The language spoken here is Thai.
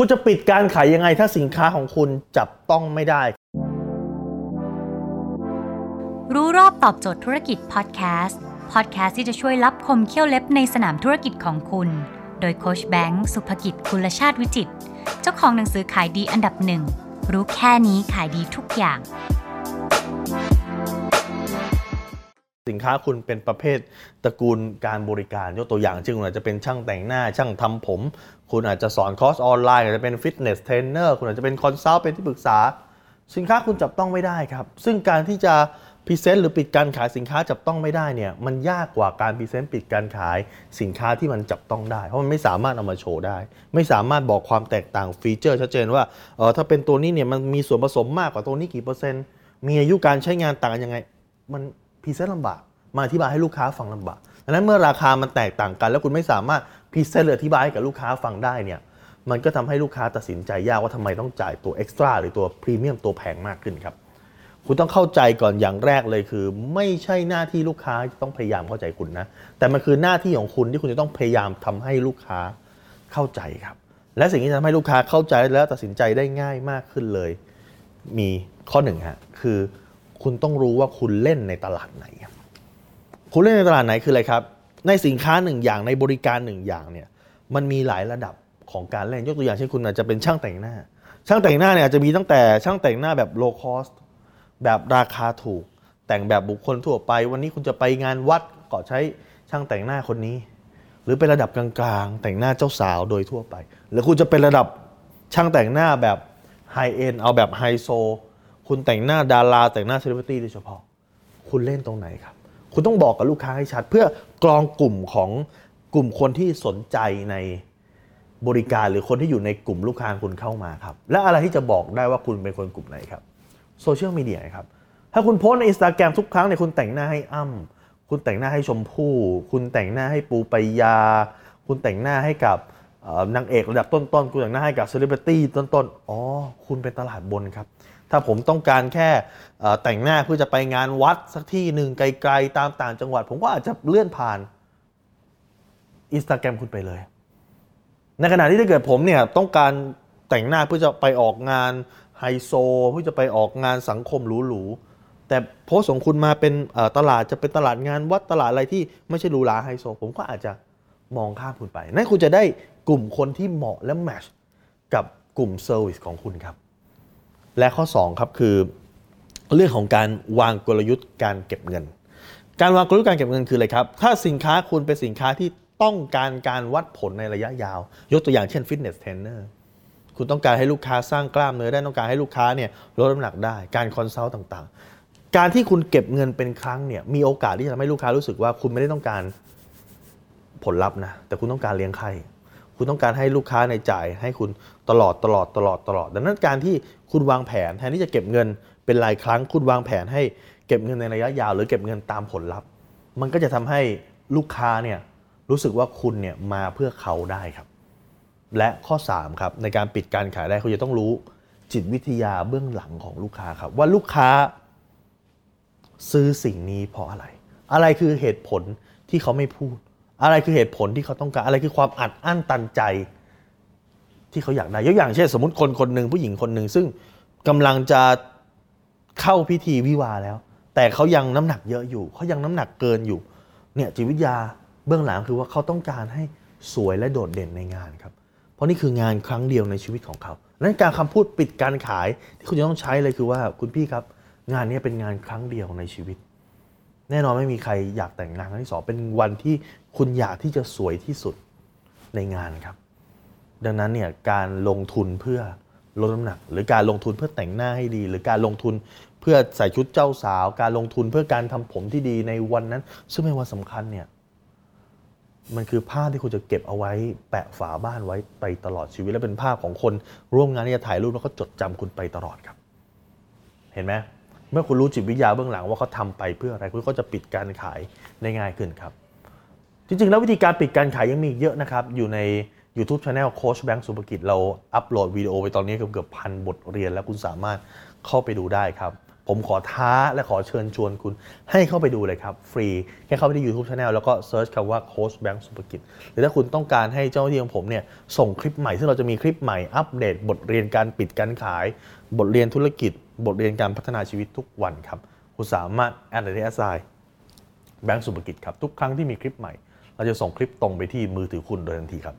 คุณจะปิดการขายยังไงถ้าสินค้าของคุณจับต้องไม่ได้ รู้รอบตอบโจทย์ธุรกิจพอดแคสต์พอดแคสต์ที่จะช่วยรับคมเขี้ยวเล็บในสนามธุรกิจของคุณ โดยโคชแบงค์สุภกิจคุลชาติวิจิต เจ้าของหนังสือขายดีอันดับหนึ่งรู้แค่นี้ขายดีทุกอย่าง สินค้าคุณเป็นประเภทตระกูลการบริการยกตัวอย่างเช่นคุณอาจจะเป็นช่างแต่งหน้าช่างทำผม คุณอาจจะสอนคอร์สออนไลน์อาจจะเป็นฟิตเนสเทรนเนอร์คุณอาจจะเป็น consult เป็นที่ปรึกษา สินค้าคุณจับต้องไม่ได้ครับ ซึ่งการที่จะ present หรือปิดการขายสินค้าจับต้องไม่ได้เนี่ยมันยากกว่าการ present ปิดการขายสินค้าที่มันจับต้องได้ เพราะมันไม่สามารถเอามาโชว์ได้ ไม่สามารถบอกความแตกต่าง feature ชัดเจนว่าเออถ้าเป็นตัวนี้เนี่ยมันมีส่วนผสมมากกว่าตัวนี้กี่เปอร์เซ็นต์มีอายุการใช้งานต่างกันยังไง มัน present ลำบาก มาอธิบายให้ลูกค้าฟังลำบากดังนั้นเมื่อราคามันแตกต่างกัน แล้วคุณไม่สามารถ present หรืออธิบายให้กับลูกค้าฟังได้เนี่ยมันก็ทำให้ลูกค้าตัดสินใจยากว่าทำไมต้องจ่ายตัว extra หรือตัวพรีเมียมตัวแพงมากขึ้นครับคุณต้องเข้าใจก่อนอย่างแรกเลยคือ ไม่ใช่หน้าที่ลูกค้าต้องพยายามเข้าใจคุณนะ แต่มันคือหน้าที่ของคุณที่คุณจะต้องพยายามทำให้ลูกค้าเข้าใจครับ และสิ่งที่จะทำให้ลูกค้าเข้าใจแล้วตัดสินใจได้ง่ายมากขึ้นเลย มีข้อหนึ่งฮะคือคุณต้องรู้ว่าคุณเล่นในตลาดไหนครับ คุณเล่นในตลาดไหนคืออะไรครับ ในสินค้าหนึ่งอย่างในบริการหนึ่งอย่างเนี่ยมันมีหลายระดับของการเล่นยกตัวอย่างเช่นคุณอาจจะเป็นช่างแต่งหน้า ช่างแต่งหน้าเนี่ยอาจจะมีตั้งแต่ช่างแต่งหน้าแบบ low cost แบบราคาถูก แต่งแบบบุคคลทั่วไป วันนี้คุณจะไปงานวัดก็ใช้ช่างแต่งหน้าคนนี้ หรือเป็นระดับกลางๆ แต่งหน้าเจ้าสาวโดยทั่วไป หรือคุณจะเป็นระดับช่างแต่งหน้าแบบ high-end เอาแบบไฮโซคุณแต่งหน้าดาราแต่งหน้าเซเลบริตี้โดยเฉพาะ คุณเล่นตรงไหนครับ คุณต้องบอกกับลูกค้าให้ชัด เพื่อกรองกลุ่มของกลุ่มคนที่สนใจในบริการหรือคนที่อยู่ในกลุ่มลูกค้าคุณเข้ามาครับ และอะไรที่จะบอกได้ว่าคุณเป็นคนกลุ่มไหนครับโซเชียลมีเดียครับ ถ้าคุณโพสต์ในอินสตาแกรมทุกครั้งเนี่ยคุณแต่งหน้าให้อั้มคุณแต่งหน้าให้ชมพู่ คุณแต่งหน้าให้ปูปยา คุณแต่งหน้าให้กับ นางเอกระดับต้นๆ คุณแต่งหน้าให้กับเซเลบริตี้ต้นๆ อ๋อ คุณเป็นตลาดบนครับ ถ้าผมต้องการแค่แต่งหน้าเพื่อจะไปงานวัดสักที่หนึ่งไกลๆ ตามต่างจังหวัด ผมก็อาจจะเลื่อนผ่านอินสตาแกรมคุณไปเลย ในขณะที่ถ้าเกิดผมเนี่ยต้องการแต่งหน้าเพื่อจะไปออกงานไฮโซเพื่อจะไปออกงานสังคมหรูๆ แต่โพสของคุณมาเป็นตลาดจะเป็นตลาดงานวัดตลาดอะไรที่ไม่ใช่หรูหราไฮโซ ผมก็อาจจะมองข้ามคุณไป นั่นคุณจะได้ กลุ่มคนที่เหมาะและ match กับกลุ่ม service ของคุณครับ และข้อ 2 ครับคือ เรื่องของการวางกลยุทธ์การเก็บเงิน การวางกลยุทธ์การเก็บเงินคืออะไรครับ ถ้าสินค้าคุณเป็นสินค้าที่ต้องการการวัดผลในระยะยาว ยกตัวอย่างเช่น fitness trainer คุณต้องการให้ลูกค้าสร้างกล้ามเนื้อได้ต้องการให้ลูกค้าเนี่ยลดน้ำหนักได้ การคอนซัลท์ต่างๆ การที่คุณเก็บเงินเป็นครั้งเนี่ยมีโอกาสที่จะทำให้ลูกค้ารู้สึกว่าคุณไม่ได้ต้องการผลลัพธ์นะแต่คุณต้องการเลี้ยงไข่ คุณต้องการให้ลูกค้าในจ่ายให้คุณตลอดตลอดตลอดตลอด ดังนั้นการที่คุณวางแผนแทนที่จะเก็บเงินเป็นรายครั้ง คุณวางแผนให้เก็บเงินในระยะยาว หรือเก็บเงินตามผลลัพธ์ มันก็จะทำให้ลูกค้าเนี่ยรู้สึกว่าคุณเนี่ยมาเพื่อเขาได้ครับ และข้อ3ครับในการปิดการขายได้คุณจะต้องรู้จิตวิทยาเบื้องหลังของลูกค้าครับ ว่าลูกค้าซื้อสิ่งนี้เพราะอะไร อะไรคือเหตุผลที่เขาไม่พูด อะไรคือเหตุผลที่เขาต้องการ อะไรคือความอัดอั้นตันใจ ที่เขาอยากได้ยกอย่างเช่นสมมติคนคนหนึ่งผู้หญิงคนหนึ่งซึ่งกำลังจะเข้าพิธีวิวาแล้ว แต่เขายังน้ำหนักเยอะอยู่เขายังน้ำหนักเกินอยู่เนี่ยจิตวิทยาเบื้องหลังคือว่าเขาต้องการให้สวยและโดดเด่นในงานครับ เพราะนี่คืองานครั้งเดียวในชีวิตของเขาดังนั้นการคำพูดปิดการขายที่คุณจะต้องใช้เลยคือว่าคุณพี่ครับ งานนี้เป็นงานครั้งเดียวในชีวิต แน่นอนไม่มีใครอยากแต่งงานครั้งที่สองเป็นวันที่คุณอยากที่จะสวยที่สุดในงานครับ ดังนั้นเนี่ยการลงทุนเพื่อลดน้ำหนัก หรือการลงทุนเพื่อแต่งหน้าให้ดี หรือการลงทุนเพื่อใส่ชุดเจ้าสาว การลงทุนเพื่อการทำผมที่ดีในวันนั้น ซึ่งเป็นวันสำคัญเนี่ยมันคือภาพที่คุณจะเก็บเอาไว้แปะฝาบ้านไว้ไปตลอดชีวิต และเป็นภาพของคนร่วมงานที่จะถ่ายรูปแล้วก็จดจำคุณไปตลอดครับ เห็นไหม เมื่อคุณรู้จิตวิทยาเบื้องหลังว่าเขาทำไปเพื่ออะไรคุณก็จะปิดการขายได้ง่ายขึ้นครับ จริงๆ แล้ววิธีการปิดการขายยังมีเยอะนะครับ อยู่ใน YouTube Channel โค้ชแบงค์สุภกิจเราอัปโหลดวิดีโอไปตอนนี้เกือบๆพันบทเรียนแล้วคุณสามารถเข้าไปดูได้ครับ ผมขอท้าและขอเชิญชวนคุณให้เข้าไปดูเลยครับ ฟรี แค่เข้าไปที่ YouTube Channel แล้วก็ search คำว่าโค้ชแบงค์สุภกิจ หรือถ้าคุณต้องการให้เจ้าหน้าที่ของผมเนี่ยส่งคลิปใหม่ ซึ่งเราจะมีคลิปใหม่อัปเดต บทเรียนการปิดการขาย บทเรียนธุรกิจ บทเรียนการพัฒนาชีวิตทุกวันครับคุณสามารถ add ไลน์ไซแบงก์สุภกิจครับ ทุกครั้งที่มีคลิปใหม่ เราจะส่งคลิปตรงไปที่มือถือคุณโดยทันทีครับ